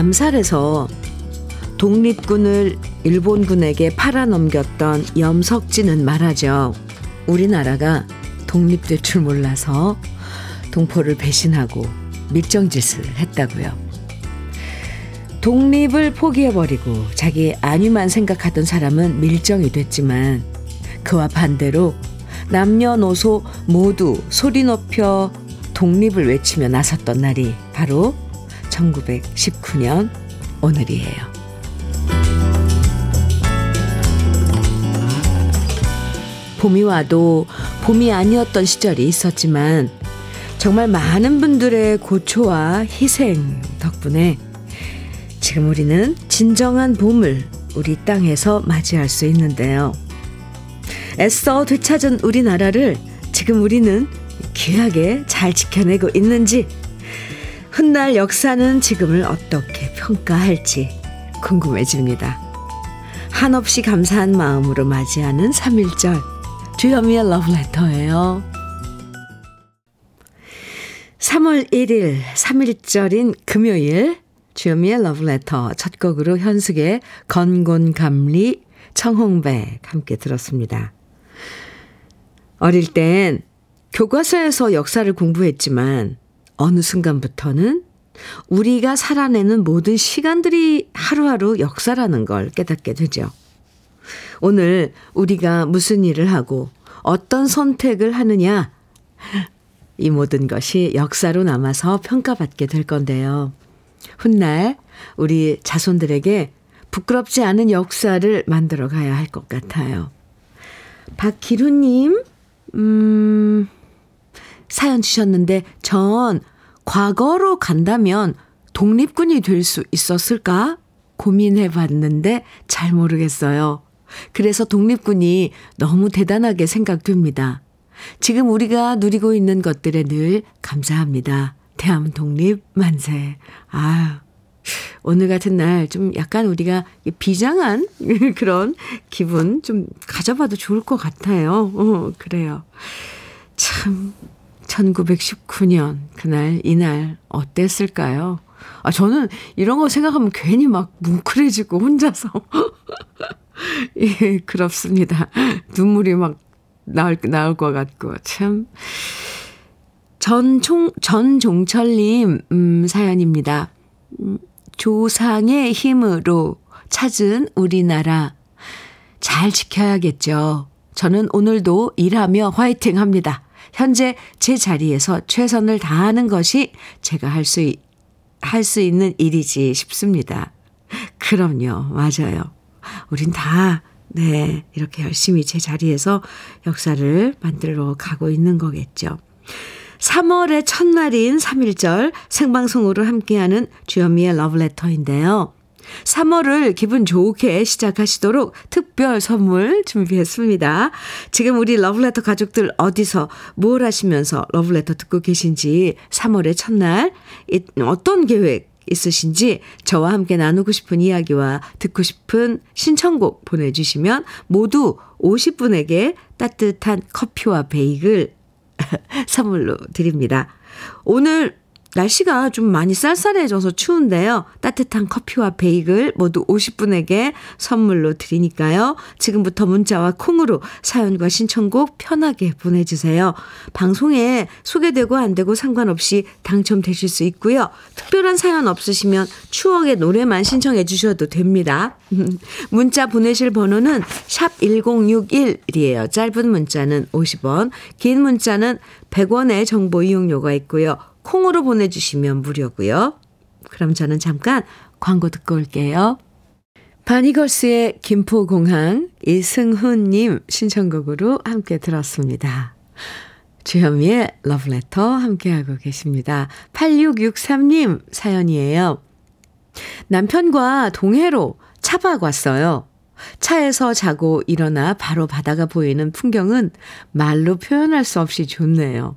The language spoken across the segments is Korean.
암살에서 독립군을 일본군에게 팔아넘겼던 염석진은 말하죠. 우리나라가 독립될 줄 몰라서 동포를 배신하고 밀정짓을 했다고요. 독립을 포기해버리고 자기 안위만 생각하던 사람은 밀정이 됐지만 그와 반대로 남녀노소 모두 소리 높여 독립을 외치며 나섰던 날이 바로 1919년 오늘이에요. 봄이 와도 봄이 아니었던 시절이 있었지만 정말 많은 분들의 고초와 희생 덕분에 지금 우리는 진정한 봄을 우리 땅에서 맞이할 수 있는데요. 애써 되찾은 우리나라를 지금 우리는 귀하게 잘 지켜내고 있는지 훗날 역사는 지금을 어떻게 평가할지 궁금해집니다. 한없이 감사한 마음으로 맞이하는 3.1절 주현미의 러브레터예요. 3월 1일 3일절인 금요일 주현미의 러브레터 첫 곡으로 현숙의 건곤감리 청홍백 함께 들었습니다. 어릴 땐 교과서에서 역사를 공부했지만 어느 순간부터는 우리가 살아내는 모든 시간들이 하루하루 역사라는 걸 깨닫게 되죠. 오늘 우리가 무슨 일을 하고 어떤 선택을 하느냐, 이 모든 것이 역사로 남아서 평가받게 될 건데요. 훗날 우리 자손들에게 부끄럽지 않은 역사를 만들어 가야 할 것 같아요. 박기루님, 음, 사연 주셨는데, 전 과거로 간다면 독립군이 될 수 있었을까? 고민해 봤는데 잘 모르겠어요. 그래서 독립군이 너무 대단하게 생각됩니다. 지금 우리가 누리고 있는 것들에 늘 감사합니다. 대한 독립 만세. 아유. 오늘 같은 날 좀 약간 우리가 비장한 그런 기분 좀 가져봐도 좋을 것 같아요. 어, 그래요. 참, 1919년, 그날, 이날, 어땠을까요? 아, 저는 이런 거 생각하면 괜히 막 뭉클해지고 혼자서. 예, 그렇습니다. 눈물이 막 나올, 나올 것 같고, 참. 전총, 전종철님, 음, 사연입니다. 음, 조상의 힘으로 찾은 우리나라. 잘 지켜야겠죠. 저는 오늘도 일하며 화이팅 합니다. 현재 제 자리에서 최선을 다하는 것이 제가 할 수, 할 수 있는 일이지 싶습니다. 그럼요. 맞아요. 우린 다, 네, 이렇게 열심히 제 자리에서 역사를 만들어 가고 있는 거겠죠. 3월의 첫날인 3일절 생방송으로 함께하는 주현미의 러브레터인데요. 3월을 기분 좋게 시작하시도록 특별 선물 준비했습니다. 지금 우리 러브레터 가족들 어디서 뭘 하시면서 러브레터 듣고 계신지 3월의 첫날 어떤 계획 있으신지 저와 함께 나누고 싶은 이야기와 듣고 싶은 신청곡 보내주시면 모두 50분에게 따뜻한 커피와 베이글 선물로 드립니다. 오늘 날씨가 좀 많이 쌀쌀해져서 추운데요. 따뜻한 커피와 베이글 모두 50분에게 선물로 드리니까요. 지금부터 문자와 콩으로 사연과 신청곡 편하게 보내주세요. 방송에 소개되고 안 되고 상관없이 당첨되실 수 있고요. 특별한 사연 없으시면 추억의 노래만 신청해 주셔도 됩니다. 문자 보내실 번호는 샵 1061이에요. 짧은 문자는 50원, 긴 문자는 100원의 정보 이용료가 있고요. 콩으로 보내주시면 무료고요. 그럼 저는 잠깐 광고 듣고 올게요. 바니걸스의 김포공항 이승훈님 신청곡으로 함께 들었습니다. 주현미의 러브레터 함께하고 계십니다. 8663님 사연이에요. 남편과 동해로 차박 왔어요. 차에서 자고 일어나 바로 바다가 보이는 풍경은 말로 표현할 수 없이 좋네요.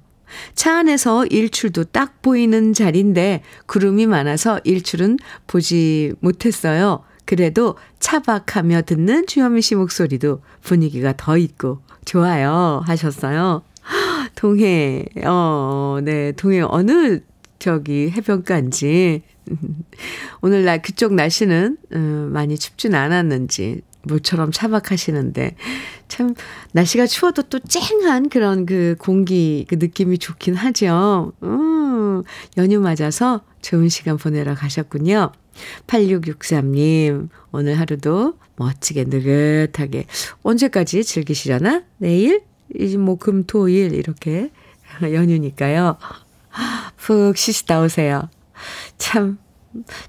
차 안에서 일출도 딱 보이는 자리인데 구름이 많아서 일출은 보지 못했어요. 그래도 차박하며 듣는 주현미 씨 목소리도 분위기가 더 있고 좋아요 하셨어요. 동해, 어, 네, 동해 어느 저기 해변가인지 오늘 날 그쪽 날씨는 음, 많이 춥진 않았는지 모처럼 차박하시는데 참 날씨가 추워도 또 쨍한 그런 그 공기 그 느낌이 좋긴 하죠. 음, 연휴 맞아서 좋은 시간 보내러 가셨군요. 8663님, 오늘 하루도 멋지게 느긋하게 언제까지 즐기시려나? 내일? 뭐 금, 토, 일 이렇게 연휴니까요. 푹 쉬시다 오세요. 참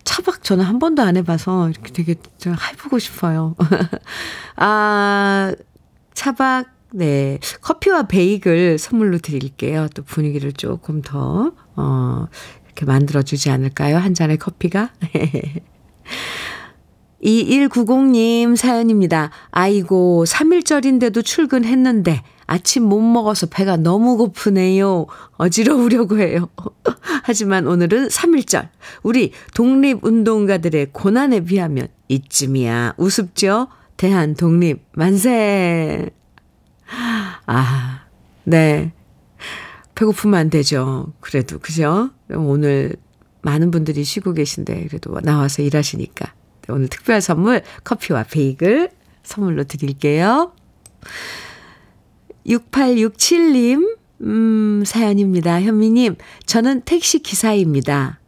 차박 저는 한 번도 안 해봐서 이렇게 되게 좀 해보고 싶어요. 아, 차박, 네. 커피와 베이글 선물로 드릴게요. 또 분위기를 조금 더, 어, 이렇게 만들어주지 않을까요? 한 잔의 커피가? 2190님 사연입니다. 아이고, 3일절인데도 출근했는데 아침 못 먹어서 배가 너무 고프네요. 어지러우려고 해요. 하지만 오늘은 3일절. 우리 독립운동가들의 고난에 비하면 이쯤이야. 우습죠? 대한 독립 만세. 아, 네. 배고프면 안 되죠. 그래도, 그죠? 오늘 많은 분들이 쉬고 계신데, 그래도 나와서 일하시니까. 오늘 특별 선물 커피와 베이글 선물로 드릴게요. 6867님, 음, 사연입니다. 현미님, 저는 택시 기사입니다.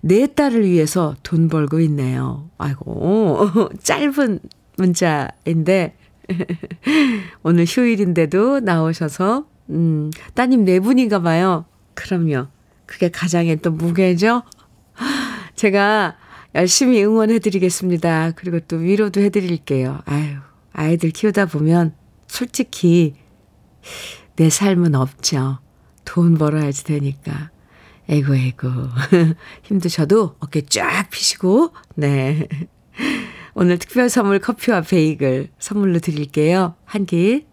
내 딸을 위해서 돈 벌고 있네요. 아이고, 짧은 문자인데, 오늘 휴일인데도 나오셔서, 음, 따님 네 분인가 봐요. 그럼요. 그게 가장의 또 무게죠? 제가 열심히 응원해드리겠습니다. 그리고 또 위로도 해드릴게요. 아유, 아이들 키우다 보면 솔직히 내 삶은 없죠. 돈 벌어야지 되니까. 에고, 에고. 힘드셔도 어깨 쫙 피시고, 네. 오늘 특별 선물 커피와 베이글 선물로 드릴게요. 한 끼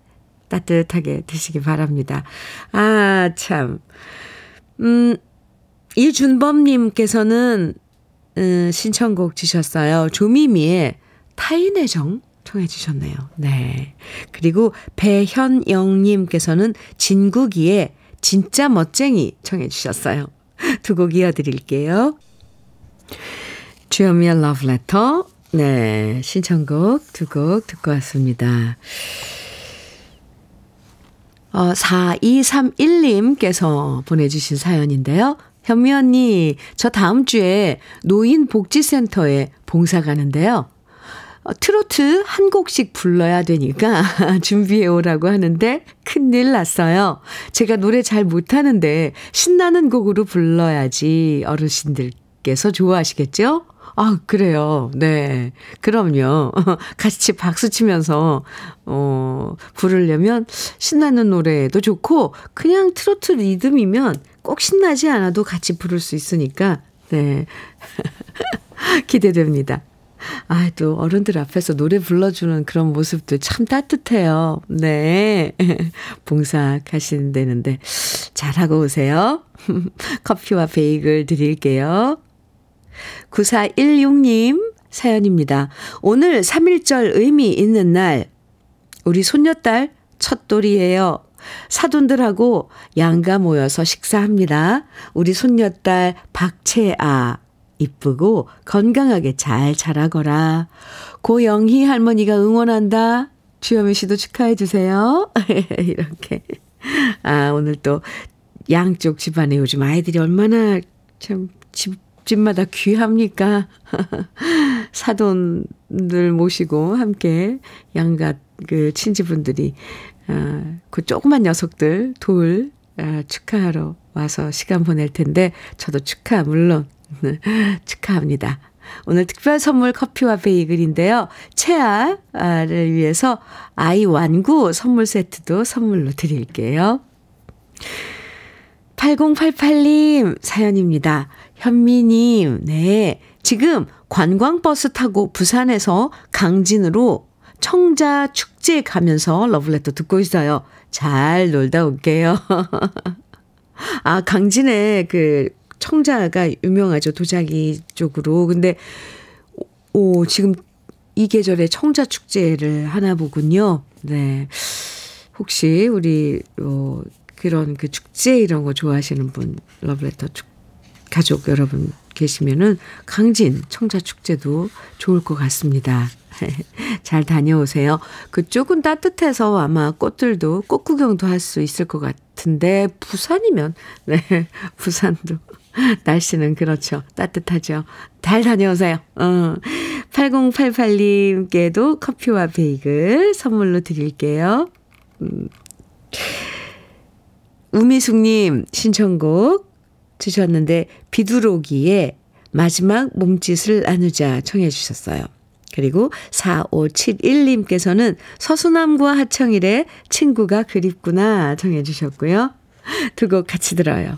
따뜻하게 드시기 바랍니다. 아, 참. 음, 이준범님께서는, 음, 신청곡 주셨어요. 조미미의 타인의 정 청해 주셨네요. 네. 그리고 배현영님께서는 진국이의 진짜 멋쟁이 청해 주셨어요. 두 곡 이어드릴게요. 주현미의 러브레터. 네. 신청곡 두 곡 듣고 왔습니다. 어, 4231님께서 보내주신 사연인데요. 현미 언니, 저 다음 주에 노인복지센터에 봉사 가는데요. 어, 트로트 한 곡씩 불러야 되니까 준비해 오라고 하는데 큰일 났어요. 제가 노래 잘 못하는데 신나는 곡으로 불러야지 어르신들께서 좋아하시겠죠? 아, 그래요. 네. 그럼요. 같이 박수 치면서, 어, 부르려면 신나는 노래도 좋고, 그냥 트로트 리듬이면 꼭 신나지 않아도 같이 부를 수 있으니까, 네. 기대됩니다. 아, 또 어른들 앞에서 노래 불러주는 그런 모습도 참 따뜻해요. 네. 봉사 가신다는데 잘하고 오세요. 커피와 베이글 드릴게요. 9416님 사연입니다. 오늘 3일절 의미 있는 날, 우리 손녀딸 첫돌이에요. 사돈들하고 양가 모여서 식사합니다. 우리 손녀딸 박채아, 이쁘고 건강하게 잘 자라거라. 고영희 할머니가 응원한다. 주현미 씨도 축하해 주세요. 이렇게. 아, 오늘 또 양쪽 집안에 요즘 아이들이 얼마나 참 집, 집마다 귀합니까? 사돈들 모시고 함께 양가 그 친지분들이 아, 그 조그만 녀석들 돌 아, 축하하러 와서 시간 보낼 텐데 저도 축하 물론 축하합니다. 오늘 특별 선물 커피와 베이글인데요. 채아를 위해서 아이 완구 선물 세트도 선물로 드릴게요. 8088님 사연입니다. 현미님, 네. 지금 관광버스 타고 부산에서 강진으로 청자 축제 가면서 러블레터 듣고 있어요. 잘 놀다 올게요. 아, 강진에 그 청자가 유명하죠. 도자기 쪽으로. 근데, 오, 지금 이 계절에 청자 축제를 하나 보군요. 네. 혹시 우리, 어, 그런 그 축제 이런 거 좋아하시는 분, 러브레터 축, 가족 여러분 계시면은 강진 청자 축제도 좋을 것 같습니다. 잘 다녀오세요. 그쪽은 따뜻해서 아마 꽃들도 꽃 구경도 할 수 있을 것 같은데 부산이면 네 부산도 날씨는 그렇죠 따뜻하죠. 잘 다녀오세요. 어. 8088님께도 커피와 베이글 선물로 드릴게요. 음. 우미숙님 신청곡 주셨는데 비두로기에 마지막 몸짓을 나누자 청해 주셨어요. 그리고 4571님께서는 서수남과 하청일의 친구가 그립구나 정해 주셨고요. 두 곡 같이 들어요.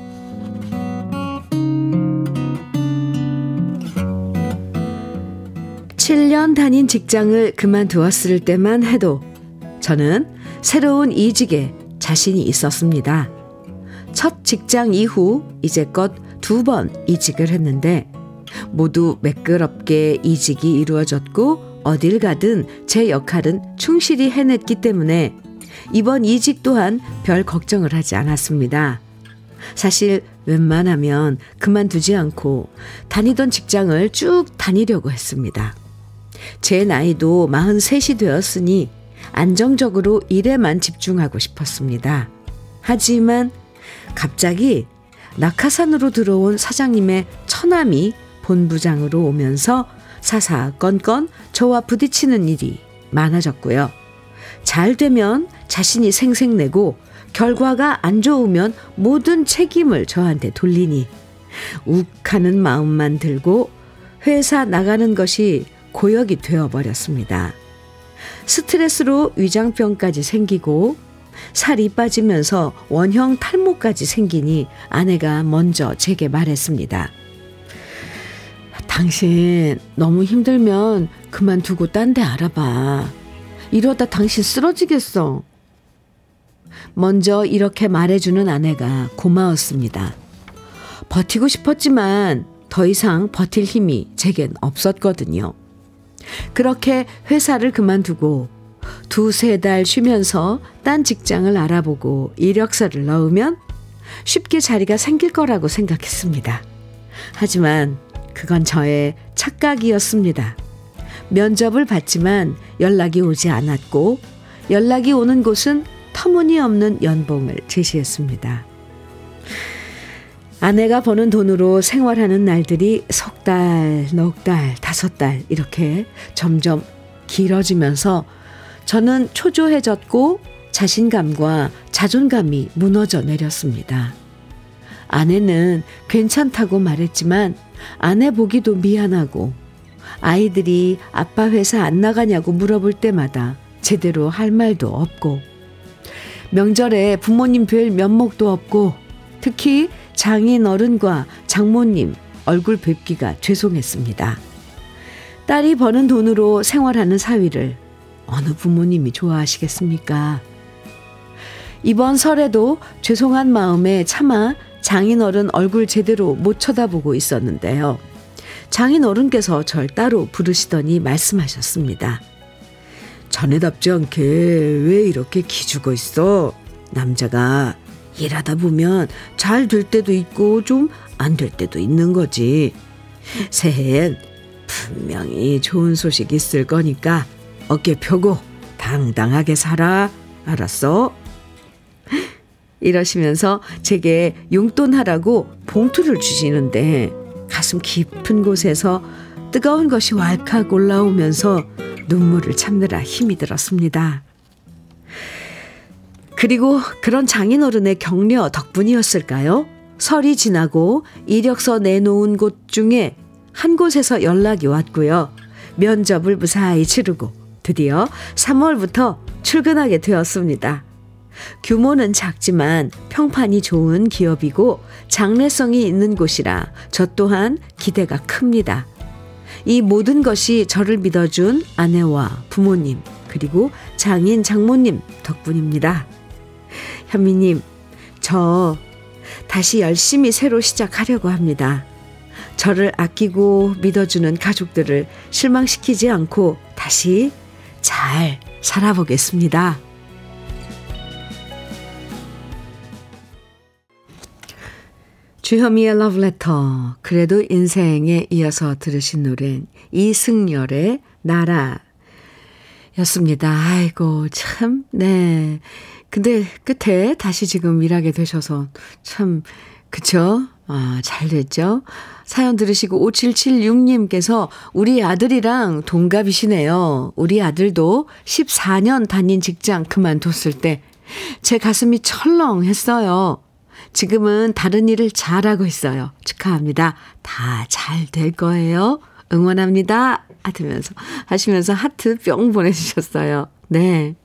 7년 다닌 직장을 그만두었을 때만 해도 저는 새로운 이직에 자신이 있었습니다. 첫 직장 이후 이제껏 두 번 이직을 했는데 모두 매끄럽게 이직이 이루어졌고 어딜 가든 제 역할은 충실히 해냈기 때문에 이번 이직 또한 별 걱정을 하지 않았습니다. 사실 웬만하면 그만두지 않고 다니던 직장을 쭉 다니려고 했습니다. 제 나이도 43이 되었으니 안정적으로 일에만 집중하고 싶었습니다. 하지만 갑자기 낙하산으로 들어온 사장님의 처남이 본부장으로 오면서 사사건건 저와 부딪히는 일이 많아졌고요. 잘 되면 자신이 생색내고 결과가 안 좋으면 모든 책임을 저한테 돌리니 욱하는 마음만 들고 회사 나가는 것이 고역이 되어버렸습니다. 스트레스로 위장병까지 생기고 살이 빠지면서 원형 탈모까지 생기니 아내가 먼저 제게 말했습니다. 당신 너무 힘들면 그만두고 딴 데 알아봐. 이러다 당신 쓰러지겠어. 먼저 이렇게 말해주는 아내가 고마웠습니다. 버티고 싶었지만 더 이상 버틸 힘이 제겐 없었거든요. 그렇게 회사를 그만두고 두세 달 쉬면서 딴 직장을 알아보고 이력서를 넣으면 쉽게 자리가 생길 거라고 생각했습니다. 하지만 그건 저의 착각이었습니다. 면접을 봤지만 연락이 오지 않았고 연락이 오는 곳은 터무니없는 연봉을 제시했습니다. 아내가 버는 돈으로 생활하는 날들이 석 달, 넉 달, 다섯 달 이렇게 점점 길어지면서 저는 초조해졌고 자신감과 자존감이 무너져 내렸습니다. 아내는 괜찮다고 말했지만 아내 보기도 미안하고 아이들이 아빠 회사 안 나가냐고 물어볼 때마다 제대로 할 말도 없고 명절에 부모님 뵐 면목도 없고 특히 장인 어른과 장모님 얼굴 뵙기가 죄송했습니다. 딸이 버는 돈으로 생활하는 사위를 어느 부모님이 좋아하시겠습니까? 이번 설에도 죄송한 마음에 차마 장인 어른 얼굴 제대로 못 쳐다보고 있었는데요. 장인 어른께서 절 따로 부르시더니 말씀하셨습니다. 자네답지 않게 왜 이렇게 기죽어 있어? 남자가 일하다 보면 잘 될 때도 있고 좀 안 될 때도 있는 거지. 새해엔 분명히 좋은 소식 있을 거니까 어깨 펴고 당당하게 살아. 알았어? 이러시면서 제게 용돈 하라고 봉투를 주시는데 가슴 깊은 곳에서 뜨거운 것이 왈칵 올라오면서 눈물을 참느라 힘이 들었습니다. 그리고 그런 장인어른의 격려 덕분이었을까요? 설이 지나고 이력서 내놓은 곳 중에 한 곳에서 연락이 왔고요. 면접을 무사히 치르고 드디어 3월부터 출근하게 되었습니다. 규모는 작지만 평판이 좋은 기업이고 장래성이 있는 곳이라 저 또한 기대가 큽니다. 이 모든 것이 저를 믿어준 아내와 부모님, 그리고 장인 장모님 덕분입니다. 현미님, 저 다시 열심히 새로 시작하려고 합니다. 저를 아끼고 믿어주는 가족들을 실망시키지 않고 다시 잘 살아보겠습니다. 주현미의 러브레터. 그래도 인생에 이어서 들으신 노래는 이승열의 나라 였습니다. 아이고, 참, 네. 근데 끝에 다시 지금 일하게 되셔서 참, 그쵸? 아, 잘 됐죠? 사연 들으시고 5776님께서 우리 아들이랑 동갑이시네요. 우리 아들도 14년 다닌 직장 그만뒀을 때 제 가슴이 철렁했어요. 지금은 다른 일을 잘하고 있어요. 축하합니다. 다 잘 될 거예요. 응원합니다. 하시면서, 하트 뿅 보내주셨어요. 네.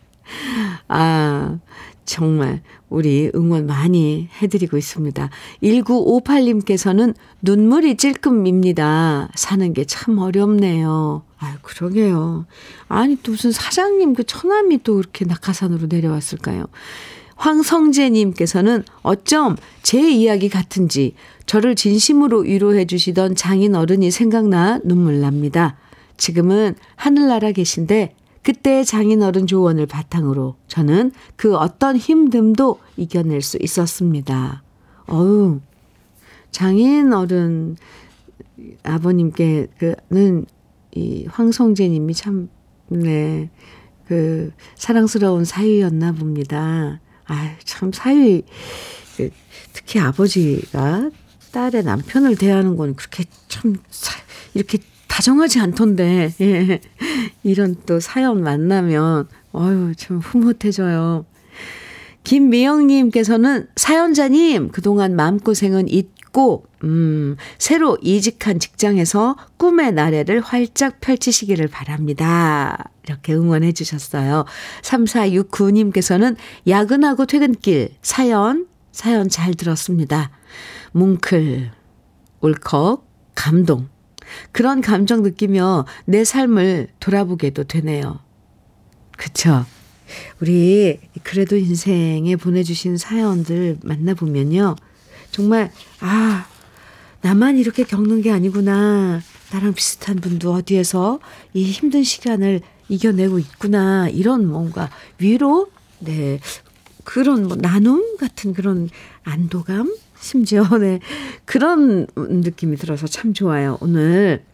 아, 정말 우리 응원 많이 해드리고 있습니다. 1958님께서는 눈물이 찔끔입니다. 사는 게 참 어렵네요. 아유, 그러게요. 아니, 또 무슨 사장님 그 처남이 또 이렇게 낙하산으로 내려왔을까요? 황성재님께서는 어쩜 제 이야기 같은지 저를 진심으로 위로해 주시던 장인 어른이 생각나 눈물 납니다. 지금은 하늘나라 계신데 그때 장인어른 조언을 바탕으로 저는 그 어떤 힘듦도 이겨낼 수 있었습니다. 어우, 장인어른 아버님께는 이 황성재 님이 참, 네, 그 사랑스러운 사위였나 봅니다. 아, 참 사위, 그 특히 아버지가 딸의 남편을 대하는 건 그렇게 참, 이렇게 다정하지 않던데, 예. 이런 또 사연 만나면, 어유 참 흐뭇해져요. 김미영님께서는 사연자님, 그동안 마음고생은 잊고, 음, 새로 이직한 직장에서 꿈의 나래를 활짝 펼치시기를 바랍니다. 이렇게 응원해 주셨어요. 3469님께서는 야근하고 퇴근길 사연, 사연 잘 들었습니다. 뭉클, 울컥, 감동. 그런 감정 느끼며 내 삶을 돌아보게도 되네요. 그쵸? 우리 그래도 인생에 보내주신 사연들 만나보면요. 정말, 아, 나만 이렇게 겪는 게 아니구나. 나랑 비슷한 분도 어디에서 이 힘든 시간을 이겨내고 있구나. 이런 뭔가 위로, 네. 그런 뭐 나눔 같은 그런 안도감? 심지어, 네. 그런 느낌이 들어서 참 좋아요. 오늘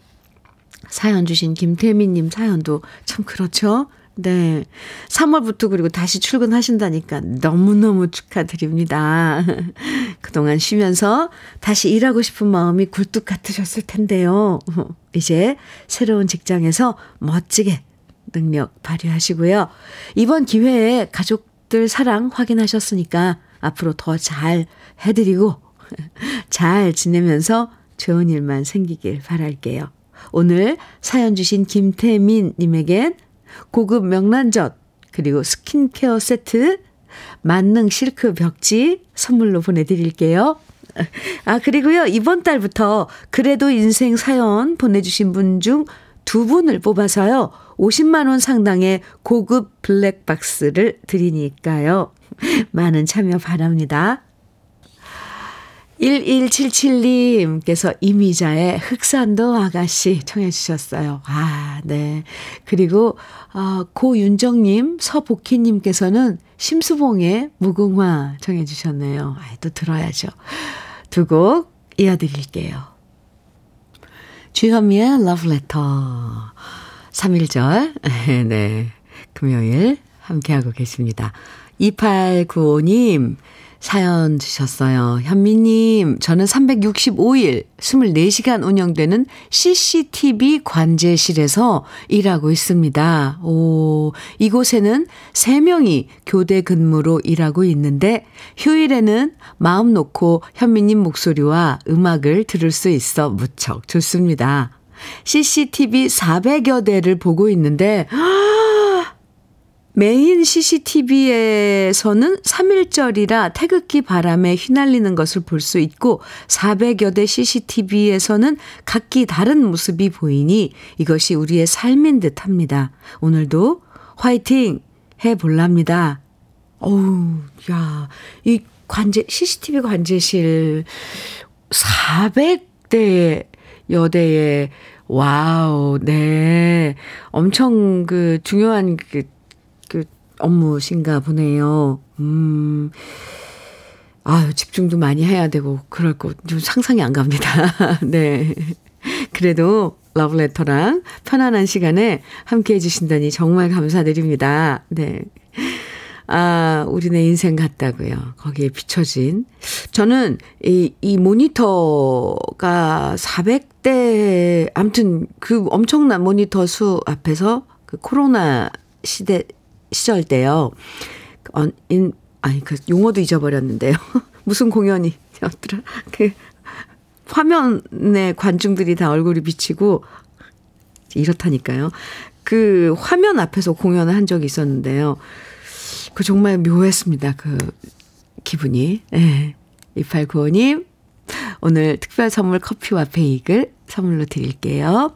사연 주신 김태민님 사연도 참 그렇죠? 네. 3월부터 그리고 다시 출근하신다니까 너무너무 축하드립니다. 그동안 쉬면서 다시 일하고 싶은 마음이 굴뚝 같으셨을 텐데요. 이제 새로운 직장에서 멋지게 능력 발휘하시고요. 이번 기회에 가족 들 사랑 확인하셨으니까 앞으로 더 잘 해드리고 잘 지내면서 좋은 일만 생기길 바랄게요. 오늘 사연 주신 김태민 님에겐 고급 명란젓 그리고 스킨케어 세트 만능 실크 벽지 선물로 보내드릴게요. 아, 그리고요, 이번 달부터 그래도 인생 사연 보내주신 분 중 두 분을 뽑아서요, 50만 원 상당의 고급 블랙박스를 드리니까요. 많은 참여 바랍니다. 1177님께서 이미자의 흑산도 아가씨 청해 주셨어요. 아, 네. 그리고 어, 고윤정님, 서복희님께서는 심수봉의 무궁화 청해 주셨네요. 아, 또 들어야죠. 두 곡 이어드릴게요. 주현미의 러브레터 3일절 네. 금요일 함께하고 계십니다. 2895님 사연 주셨어요. 현미님, 저는 365일 24시간 운영되는 CCTV 관제실에서 일하고 있습니다. 오, 이곳에는 3명이 교대 근무로 일하고 있는데 휴일에는 마음 놓고 현미님 목소리와 음악을 들을 수 있어 무척 좋습니다. CCTV 400여 대를 보고 있는데, 메인 CCTV에서는 3일절이라 태극기 바람에 휘날리는 것을 볼 수 있고 400여 대 CCTV에서는 각기 다른 모습이 보이니 이것이 우리의 삶인 듯 합니다. 오늘도 화이팅 해볼랍니다. 어우, 야, 이 관제, CCTV 관제실 400대 여대의 와우, 네. 엄청 그 중요한 그, 그 업무신가 보네요. 음. 아유, 집중도 많이 해야 되고, 그럴 거, 좀 상상이 안 갑니다. 네. 그래도 러브레터랑 편안한 시간에 함께 해주신다니 정말 감사드립니다. 네. 아, 우리네 인생 같다고요. 거기에 비춰진. 저는 이, 이 모니터가 400대, 암튼 그 엄청난 모니터 수 앞에서 그 코로나 시대, 시절 때요. 어, 인, 아니, 그 용어도 잊어버렸는데요. 무슨 공연이 었더라. 그 화면에 관중들이 다 얼굴이 비치고 이렇다니까요. 그 화면 앞에서 공연을 한 적이 있었는데요. 그 정말 묘했습니다. 그 기분이. 예. 2895님, 오늘 특별 선물 커피와 베이글 선물로 드릴게요.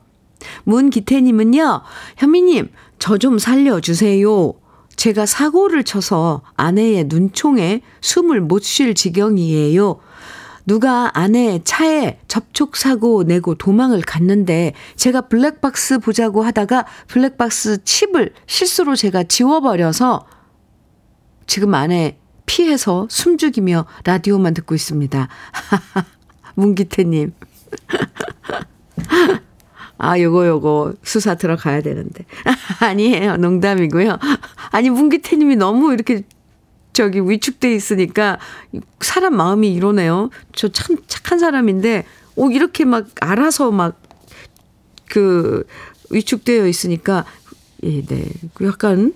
문기태님은요, 현미님, 저 좀 살려주세요. 제가 사고를 쳐서 아내의 눈총에 숨을 못 쉴 지경이에요. 누가 아내 차에 접촉사고 내고 도망을 갔는데 제가 블랙박스 보자고 하다가 블랙박스 칩을 실수로 제가 지워버려서 지금 아내 피해서 숨죽이며 라디오만 듣고 있습니다. 문기태님. 아, 요거, 요거, 수사 들어가야 되는데. 아니에요. 농담이고요. 아니, 문기태님이 너무 이렇게 저기 위축돼 있으니까 사람 마음이 이러네요. 저 참 착한 사람인데, 오, 이렇게 막 알아서 막 그 위축되어 있으니까, 예, 네. 약간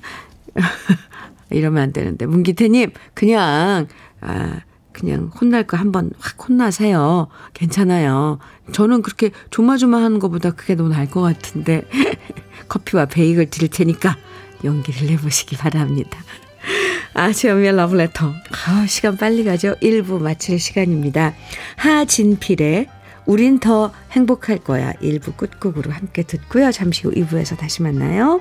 이러면 안 되는데. 문기태님, 그냥, 아, 그냥 혼날 거 한번 확 혼나세요. 괜찮아요. 저는 그렇게 조마조마하는 것보다 그게 더 나을 것 같은데. 커피와 베이글 드릴 테니까 용기를 내보시기 바랍니다. 아, 주현미의 러브레터. 아, 시간 빨리 가죠. 1부 마칠 시간입니다. 하진필의 우린 더 행복할 거야. 1부 끝곡으로 함께 듣고요. 잠시 후 2부에서 다시 만나요.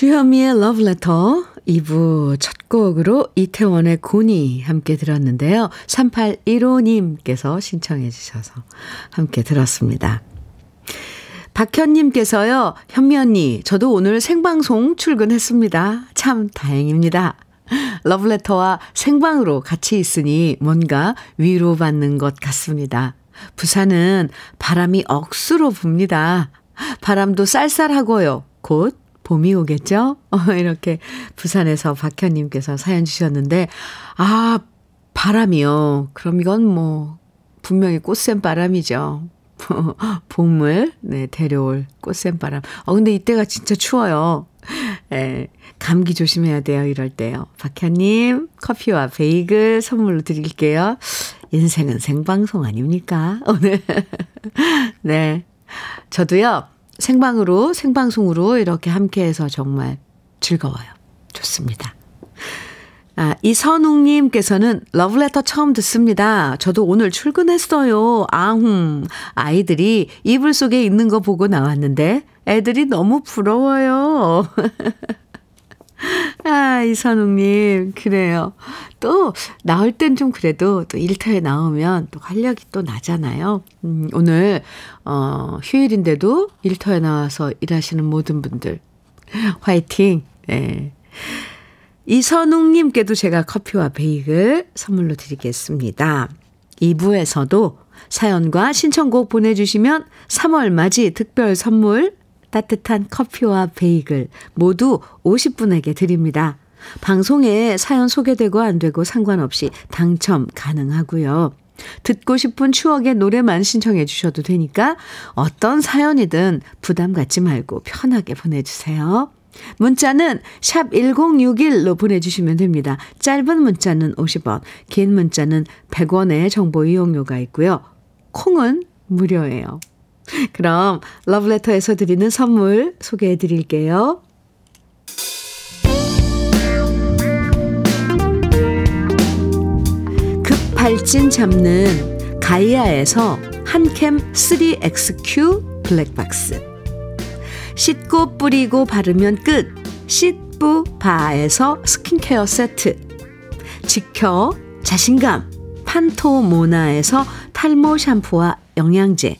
주현미의 러브레터 2부 첫 곡으로 이태원의 고니 함께 들었는데요. 3815님께서 신청해 주셔서 함께 들었습니다. 박현님께서요, 현미 언니, 저도 오늘 생방송 출근했습니다. 참 다행입니다. 러브레터와 생방으로 같이 있으니 뭔가 위로받는 것 같습니다. 부산은 바람이 억수로 붑니다. 바람도 쌀쌀하고요. 곧 봄이 오겠죠? 어, 이렇게 부산에서 박현님께서 사연 주셨는데, 아, 바람이요. 그럼 이건 뭐, 분명히 꽃샘 바람이죠. 봄을, 네, 데려올 꽃샘 바람. 어, 근데 이때가 진짜 추워요. 예, 감기 조심해야 돼요, 이럴 때요. 박현님, 커피와 베이글 선물로 드릴게요. 인생은 생방송 아닙니까? 오늘. 네. 저도요, 생방으로, 생방송으로 이렇게 함께 해서 정말 즐거워요. 좋습니다. 아, 이선웅님께서는 러브레터 처음 듣습니다. 저도 오늘 출근했어요. 아흥. 아이들이 이불 속에 있는 거 보고 나왔는데 애들이 너무 부러워요. 아, 이선웅님, 그래요. 또, 나올 땐 좀 그래도 또 일터에 나오면 또 활력이 또 나잖아요. 음, 오늘, 어, 휴일인데도 일터에 나와서 일하시는 모든 분들, 화이팅! 네. 이선웅님께도 제가 커피와 베이글 선물로 드리겠습니다. 2부에서도 사연과 신청곡 보내주시면 3월 맞이 특별 선물 따뜻한 커피와 베이글 모두 50분에게 드립니다. 방송에 사연 소개되고 안 되고 상관없이 당첨 가능하고요. 듣고 싶은 추억의 노래만 신청해 주셔도 되니까 어떤 사연이든 부담 갖지 말고 편하게 보내주세요. 문자는 샵 1061로 보내주시면 됩니다. 짧은 문자는 50원, 긴 문자는 100원의 정보 이용료가 있고요. 콩은 무료예요. 그럼 러브레터에서 드리는 선물 소개해 드릴게요. 급발진 잡는 가이아에서 한캠 3XQ 블랙박스. 씻고 뿌리고 바르면 끝. 씻부 바에서 스킨케어 세트. 지켜 자신감. 판토모나에서 탈모 샴푸와 영양제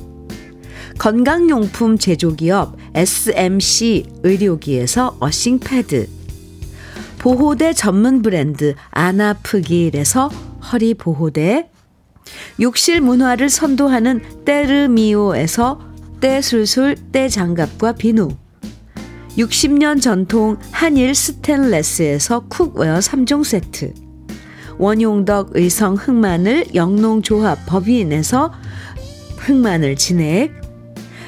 건강용품 제조기업 SMC 의료기에서 earthing pad. 보호대 전문 브랜드 아나프길에서 허리 보호대. 욕실 문화를 선도하는 때르미오에서 때술술 때장갑과 비누. 60년 전통 한일 스텐레스에서 cookware 3종 세트. 원용덕 의성 흑마늘 영농조합 법인에서 흑마늘 진액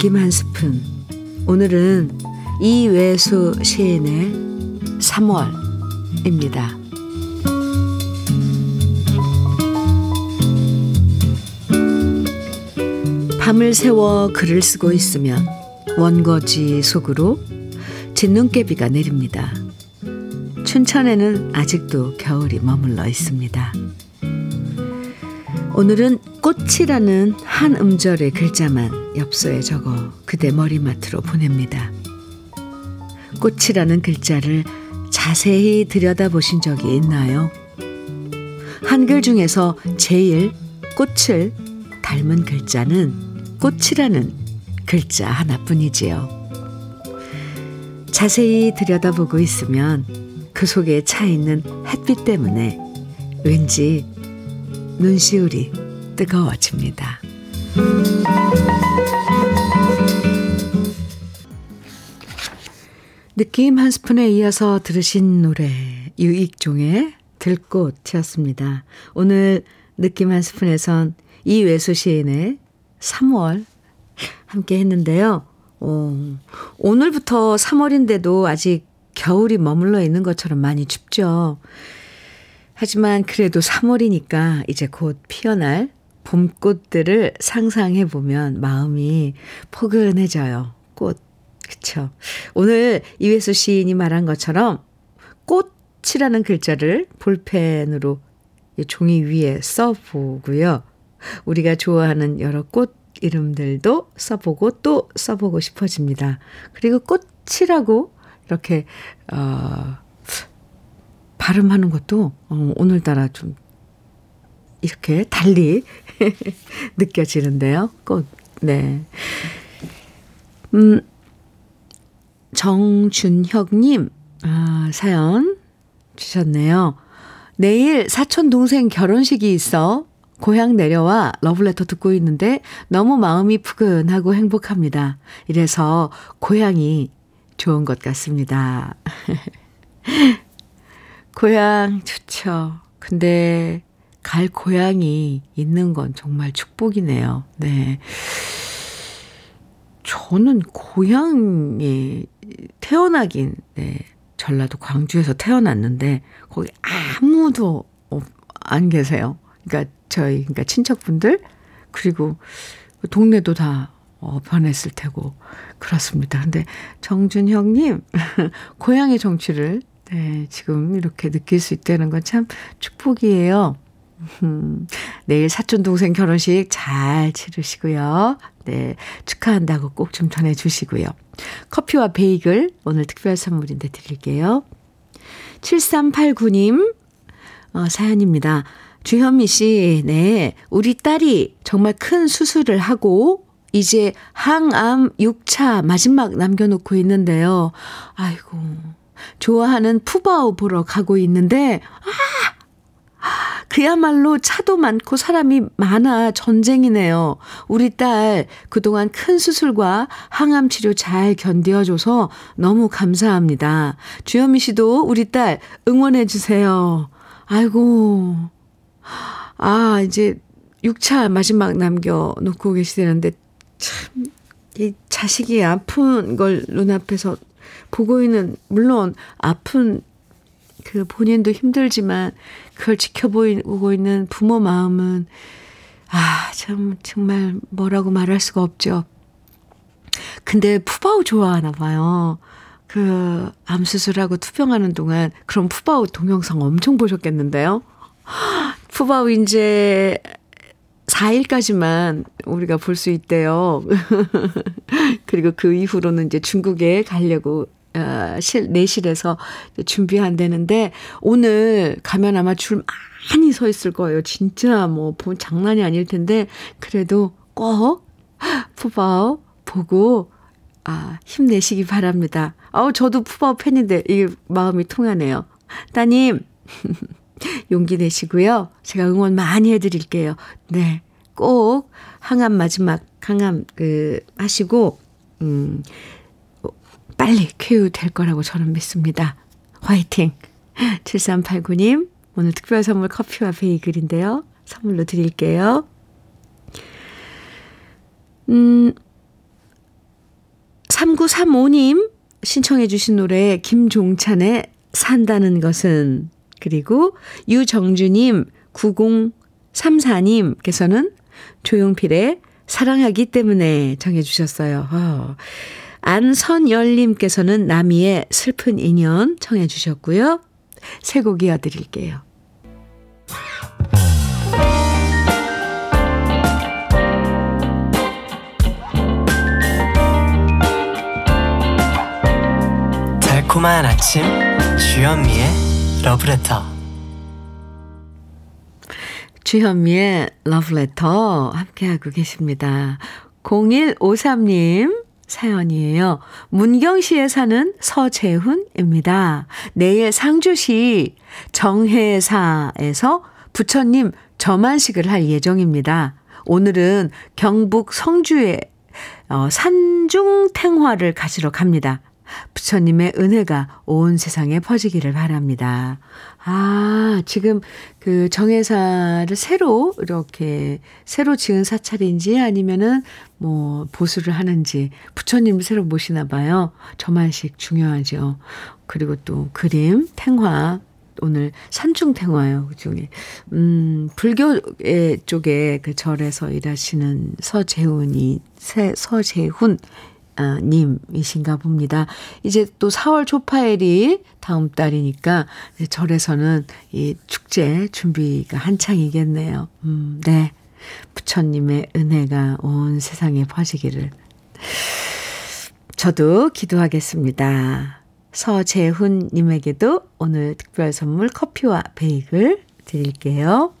느낌 한 스푼. 오늘은 이외수 시인의 3월입니다. 밤을 새워 글을 쓰고 있으면 원거지 속으로 진눈깨비가 내립니다. 춘천에는 아직도 겨울이 머물러 있습니다. 오늘은 꽃이라는 한 음절의 글자만 엽서에 적어 그대 머리맡으로 보냅니다. 꽃이라는 글자를 자세히 들여다보신 적이 있나요? 한글 중에서 제일 꽃을 닮은 글자는 꽃이라는 글자 하나뿐이지요. 자세히 들여다보고 있으면 그 속에 차 있는 햇빛 때문에 왠지 눈시울이 뜨거워집니다. 느낌 한 스푼에 이어서 들으신 노래 유익종의 들꽃이었습니다. 오늘 느낌 한 스푼에선 이외수 시인의 3월 함께 했는데요. 어, 오늘부터 3월인데도 아직 겨울이 머물러 있는 것처럼 많이 춥죠. 하지만 그래도 3월이니까 이제 곧 피어날 봄꽃들을 상상해 보면 마음이 포근해져요. 꽃. 그쵸. 오늘 이회수 시인이 말한 것처럼 꽃이라는 글자를 볼펜으로 종이 위에 써보고요. 우리가 좋아하는 여러 꽃 이름들도 써보고 또 써보고 싶어집니다. 그리고 꽃이라고 이렇게, 어, 발음하는 것도 어, 오늘따라 좀 이렇게 달리 느껴지는데요. 꽃. 네. 음, 정준혁님, 아, 사연 주셨네요. 내일 사촌 동생 결혼식이 있어 고향 내려와 러블레터 듣고 있는데 너무 마음이 푸근하고 행복합니다. 이래서 고향이 좋은 것 같습니다. 고향 좋죠. 근데 갈 고향이 있는 건 정말 축복이네요. 네. 저는 고향에 태어나긴, 네. 전라도 광주에서 태어났는데, 거기 아무도 안 계세요. 그러니까 저희, 그러니까 친척분들, 그리고 동네도 다 어, 변했을 테고, 그렇습니다. 근데 정준 형님, 고향의 정취를, 네, 지금 이렇게 느낄 수 있다는 건 참 축복이에요. 음, 내일 사촌 동생 결혼식 잘 치르시고요. 네, 축하한다고 꼭 좀 전해 주시고요. 커피와 베이글 오늘 특별 선물인데 드릴게요. 7389님 어, 사연입니다. 주현미 씨, 네, 우리 딸이 정말 큰 수술을 하고 이제 항암 6차 마지막 남겨놓고 있는데요. 아이고, 좋아하는 푸바오 보러 가고 있는데, 아! 그야말로 차도 많고 사람이 많아 전쟁이네요. 우리 딸 그동안 큰 수술과 항암 치료 잘 견뎌줘서 너무 감사합니다. 주현미 씨도 우리 딸 응원해 주세요. 아이고. 아, 이제 6차 마지막 남겨 놓고 계시다는데 참, 이 자식이 아픈 걸 눈앞에서 보고 있는, 물론 아픈 그 본인도 힘들지만 그걸 지켜보고 있는 부모 마음은 아, 참, 정말 뭐라고 말할 수가 없죠. 근데 푸바오 좋아하나 봐요. 그, 암수술하고 투병하는 동안 그럼 푸바오 동영상 엄청 보셨겠는데요? 푸바오 이제 4일까지만 우리가 볼 수 있대요. 그리고 그 이후로는 이제 중국에 가려고 어, 실, 내실에서 준비한다는데, 오늘 가면 아마 줄 많이 서 있을 거예요. 진짜 뭐, 본 장난이 아닐 텐데, 그래도 꼭 푸바오 보고, 아, 힘내시기 바랍니다. 아우, 저도 푸바오 팬인데, 이 마음이 통하네요. 따님, 용기 내시고요. 제가 응원 많이 해드릴게요. 네. 꼭 항암 마지막 항암 그 하시고 음 빨리 쾌유될 거라고 저는 믿습니다. 화이팅! 7389님, 오늘 특별 선물 커피와 베이글인데요. 선물로 드릴게요. 음, 3935님 신청해 주신 노래 김종찬의 산다는 것은 그리고 유정주님 9034님께서는 조용필의 사랑하기 때문에 정해 주셨어요. 어. 안선열님께서는 나미의 슬픈 인연 청해 주셨고요. 새곡 이어드릴게요. 달콤한 아침 주현미의 러브레터 주현미의 러브레터 함께하고 계십니다. 0153님 사연이에요. 문경시에 사는 서재훈입니다. 내일 상주시 정회사에서 부처님 점안식을 할 예정입니다. 오늘은 경북 성주에 어, 산중탱화를 가지러 갑니다. 부처님의 은혜가 온 세상에 퍼지기를 바랍니다. 아, 지금 그 정회사를 새로 이렇게 새로 지은 사찰인지 아니면은 뭐 보수를 하는지 부처님을 새로 모시나 봐요. 저만식 중요하죠. 그리고 또 그림, 탱화 오늘 산중탱화요, 그 중에. 음, 불교 쪽에 그 절에서 일하시는 서재훈이, 새, 서재훈, 아, 님이신가 봅니다. 이제 또 4월 초파일이 다음 달이니까 절에서는 이 축제 준비가 한창이겠네요. 음, 네. 부처님의 은혜가 온 세상에 퍼지기를. 저도 기도하겠습니다. 서재훈님에게도 오늘 특별 선물 커피와 베이글 드릴게요.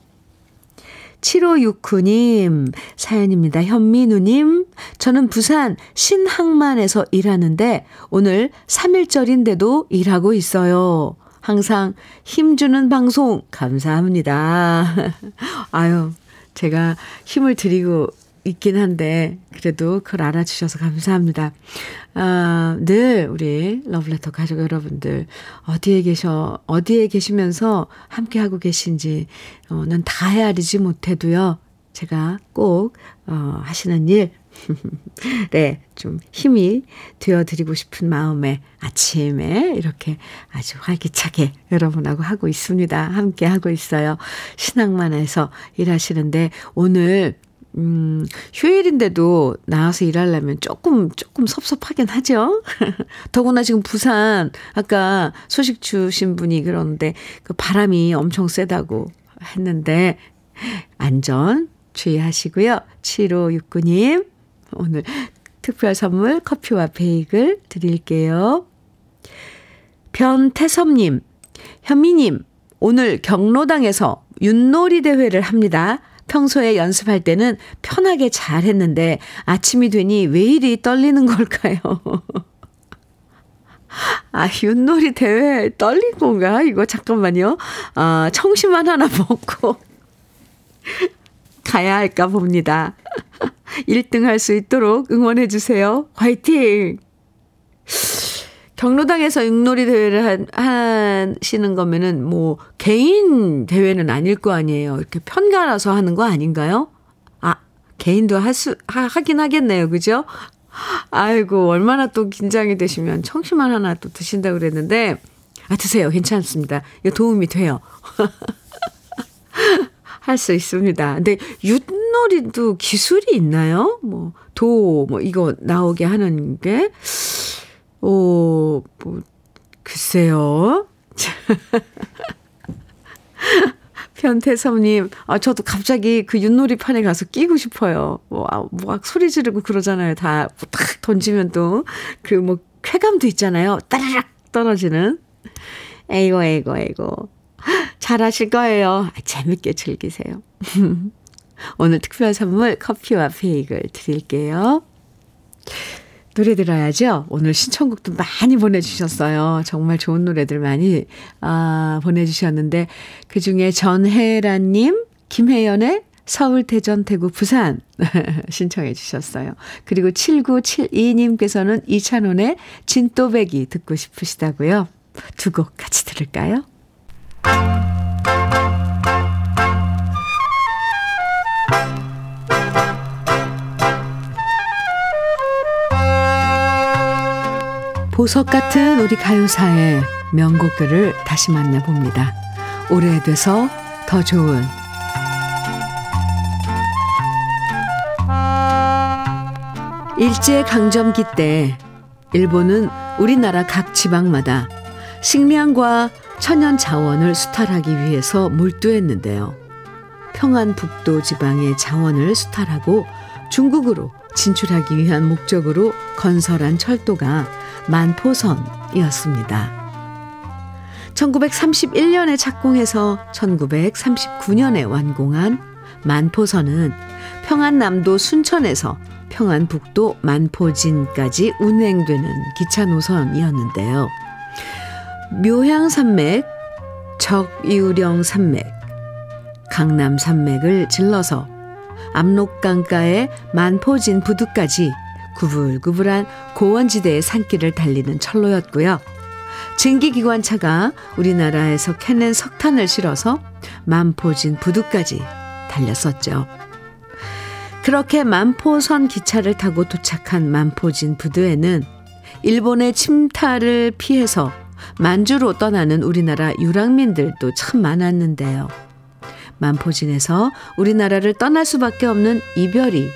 7569님 사연입니다. 현민우님, 저는 부산 신항만에서 일하는데 오늘 3일절인데도 일하고 있어요. 항상 힘주는 방송 감사합니다. 아유, 제가 힘을 드리고 있긴 한데 그래도 그걸 알아주셔서 감사합니다. 아, 늘 우리 러브레터 가족 여러분들 어디에 계셔 어디에 계시면서 함께 하고 계신지 어 는 다 헤아리지 못해도요. 제가 꼭 어, 하시는 일 네, 좀 힘이 되어드리고 싶은 마음에 아침에 이렇게 아주 활기차게 여러분하고 하고 있습니다. 함께 하고 있어요. 신앙만에서 일하시는데 오늘 음, 휴일인데도 나와서 일하려면 조금, 조금 섭섭하긴 하죠? 더구나 지금 부산, 아까 소식 주신 분이 그러는데, 그 바람이 엄청 세다고 했는데, 안전 주의하시고요. 7569님, 오늘 특별 선물 커피와 베이글 드릴게요. 변태섭님, 현미님, 오늘 경로당에서 윷놀이 대회를 합니다. 평소에 연습할 때는 편하게 잘 했는데 아침이 되니 왜 이리 떨리는 걸까요? 아, 윷놀이 대회 떨린 건가? 이거 잠깐만요. 아, 청심환 하나 먹고 가야 할까 봅니다. 1등 할 수 있도록 응원해 주세요. 화이팅! 경로당에서 윷놀이 대회를 하시는 거면은 뭐 개인 대회는 아닐 거 아니에요. 이렇게 편가라서 하는 거 아닌가요? 아, 개인도 할 수, 하, 하긴 하겠네요. 그죠? 아이고, 얼마나 또 긴장이 되시면 청심환 하나 또 드신다고 그랬는데, 아, 드세요. 괜찮습니다. 이거 도움이 돼요. 할 수 있습니다. 근데 윷놀이도 기술이 있나요? 뭐, 도, 뭐, 이거 나오게 하는 게, 오, 뭐, 글쎄요. 변태섭님, 아, 저도 갑자기 그 윷놀이 판에 가서 끼고 싶어요. 뭐, 아, 뭐, 소리 지르고 그러잖아요. 다, 뭐 탁 던지면 또, 그 뭐, 쾌감도 있잖아요. 따라락 떨어지는. 에이고, 에이고, 에이고. 잘하실 거예요. 아, 재밌게 즐기세요. 오늘 특별 선물 커피와 베이글 드릴게요. 노래 들어야죠. 오늘 신청곡도 많이 보내주셨어요. 정말 좋은 노래들 많이 아, 보내주셨는데 그 중에 전혜란님, 김혜연의 서울, 대전, 대구, 부산 신청해 주셨어요. 그리고 7972님께서는 이찬원의 진또배기 듣고 싶으시다고요. 두 곡 같이 들을까요? 보석 같은 우리 가요사의 명곡들을 다시 만나봅니다. 오래돼서 더 좋은 일제 강점기 때 일본은 우리나라 각 지방마다 식량과 천연 자원을 수탈하기 위해서 몰두했는데요. 평안북도 지방의 자원을 수탈하고 중국으로 진출하기 위한 목적으로 건설한 철도가 만포선이었습니다. 1931년에 착공해서 1939년에 완공한 만포선은 평안남도 순천에서 평안북도 만포진까지 운행되는 기차 노선이었는데요. 묘향산맥, 적이우령 산맥, 강남 산맥을 질러서 압록강가의 만포진 부두까지 구불구불한 고원지대의 산길을 달리는 철로였고요. 증기기관차가 우리나라에서 캐낸 석탄을 실어서 만포진 부두까지 달렸었죠. 그렇게 만포선 기차를 타고 도착한 만포진 부두에는 일본의 침탈을 피해서 만주로 떠나는 우리나라 유랑민들도 참 많았는데요. 만포진에서 우리나라를 떠날 수밖에 없는 이별이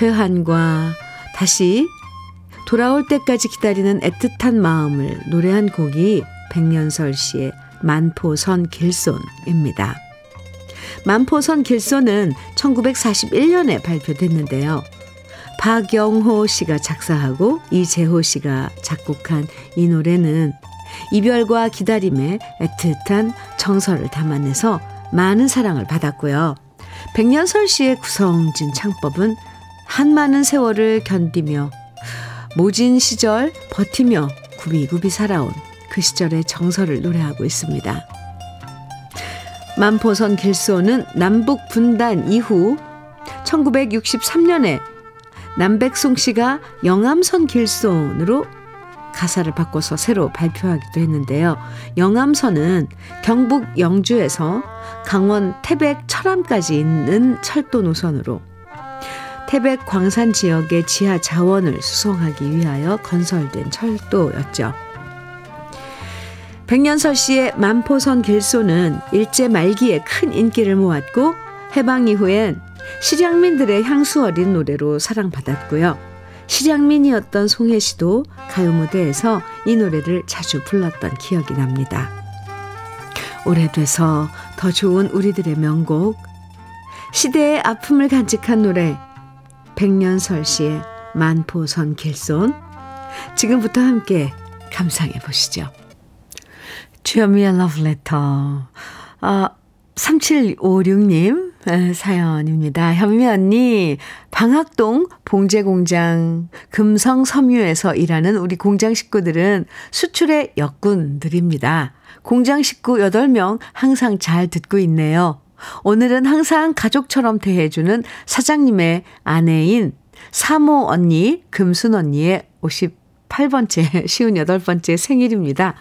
회한과 다시 돌아올 때까지 기다리는 애틋한 마음을 노래한 곡이 백년설 씨의 만포선 길손입니다. 만포선 길손은 1941년에 발표됐는데요. 박영호 씨가 작사하고 이재호 씨가 작곡한 이 노래는 이별과 기다림의 애틋한 정서를 담아내서 많은 사랑을 받았고요. 백년설 씨의 구성진 창법은 한 많은 세월을 견디며 모진 시절 버티며 구비구비 살아온 그 시절의 정서를 노래하고 있습니다. 만포선 길소는 남북 분단 이후 1963년에 남백송 씨가 영암선 길손으로 가사를 바꿔서 새로 발표하기도 했는데요. 영암선은 경북 영주에서 강원 태백 철암까지 있는 철도 노선으로 태백 광산 지역의 지하 자원을 수송하기 위하여 건설된 철도였죠. 백년설 씨의 만포선 길소는 일제 말기에 큰 인기를 모았고 해방 이후엔 실향민들의 향수 어린 노래로 사랑받았고요. 실향민이었던 송혜 씨도 가요 무대에서 이 노래를 자주 불렀던 기억이 납니다. 오래돼서 더 좋은 우리들의 명곡, 시대의 아픔을 간직한 노래, 백년설 씨의 만포선 길손. 지금부터 함께 감상해 보시죠. 주현미의 러브레터. 아, 3756님 사연입니다. 현미 언니, 방학동 봉제공장 금성 섬유에서 일하는 우리 공장 식구들은 수출의 역군들입니다. 공장 식구 8명 항상 잘 듣고 있네요. 오늘은 항상 가족처럼 대해주는 사장님의 아내인 사모 언니, 금순 언니의 58번째, 58번째 생일입니다.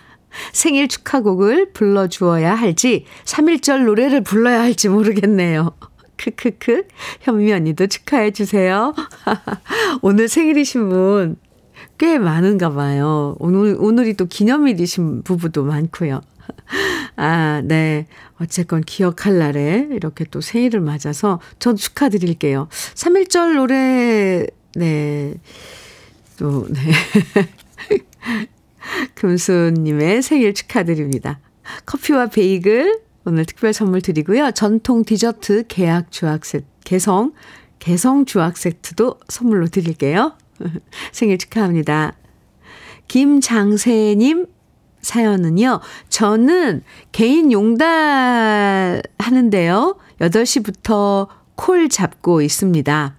생일 축하곡을 불러주어야 할지 3일절 노래를 불러야 할지 모르겠네요. 크크크 현미 언니도 축하해 주세요. 오늘 생일이신 분 꽤 많은가 봐요. 오늘 오늘이 또 기념일이신 부부도 많고요. 아, 네. 어쨌건 기억할 날에 이렇게 또 생일을 맞아서 전 축하드릴게요. 3일절 노래 네. 또 네. 금수님의 생일 축하드립니다. 커피와 베이글 오늘 특별 선물 드리고요. 전통 디저트 계약 주악 세트, 개성, 개성 주악 세트도 선물로 드릴게요. 생일 축하합니다. 김장세님 사연은요. 저는 개인 용달 하는데요. 8시부터 콜 잡고 있습니다.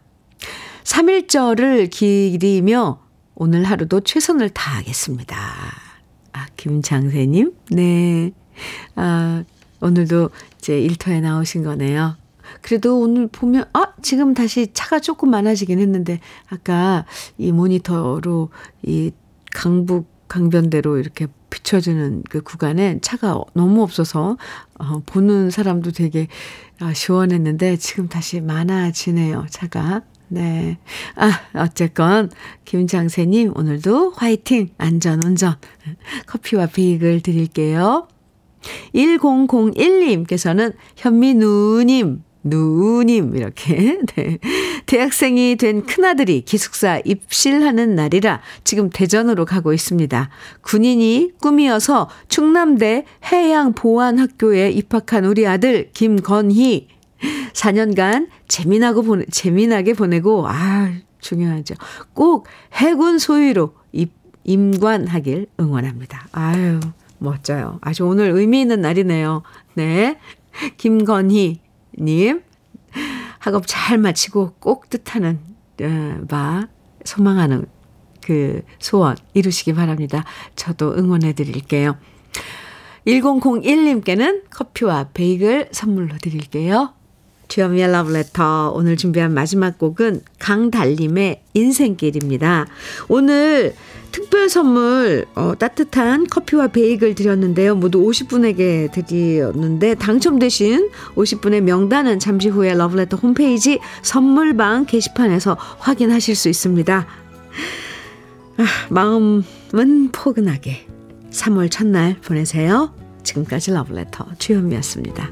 3일절을 기리며 오늘 하루도 최선을 다하겠습니다. 아, 김장세님? 네. 아, 오늘도 이제 일터에 나오신 거네요. 그래도 오늘 보면, 아, 지금 다시 차가 조금 많아지긴 했는데, 아까 이 모니터로 이 강북, 강변대로 이렇게 비춰주는 그 구간에 차가 너무 없어서, 어, 보는 사람도 되게 아, 시원했는데, 지금 다시 많아지네요, 차가. 네. 아, 어쨌건, 김장세님, 오늘도 화이팅! 안전운전. 커피와 베이글 드릴게요. 1001님께서는 현미 누님, 누님, 이렇게, 네. 대학생이 된 큰아들이 기숙사 입실하는 날이라 지금 대전으로 가고 있습니다. 군인이 꿈이어서 충남대 해양보안학교에 입학한 우리 아들 김건희. 4년간 재미나고 보내, 재미나게 보내고, 아, 중요하죠. 꼭 해군 소위로 입, 임관하길 응원합니다. 아유, 멋져요. 아주 오늘 의미 있는 날이네요. 네. 김건희 님, 학업 잘 마치고 꼭 뜻하는 바, 소망하는 그 소원 이루시기 바랍니다. 저도 응원해 드릴게요. 1001님께는 커피와 베이글 선물로 드릴게요. 주현미의 러브레터 오늘 준비한 마지막 곡은 강달림의 인생길입니다. 오늘 특별 선물 어, 따뜻한 커피와 베이글 드렸는데요. 모두 50분에게 드렸는데 당첨되신 50분의 명단은 잠시 후에 러브레터 홈페이지 선물방 게시판에서 확인하실 수 있습니다. 아, 마음은 포근하게 3월 첫날 보내세요. 지금까지 러브레터 주현미였습니다.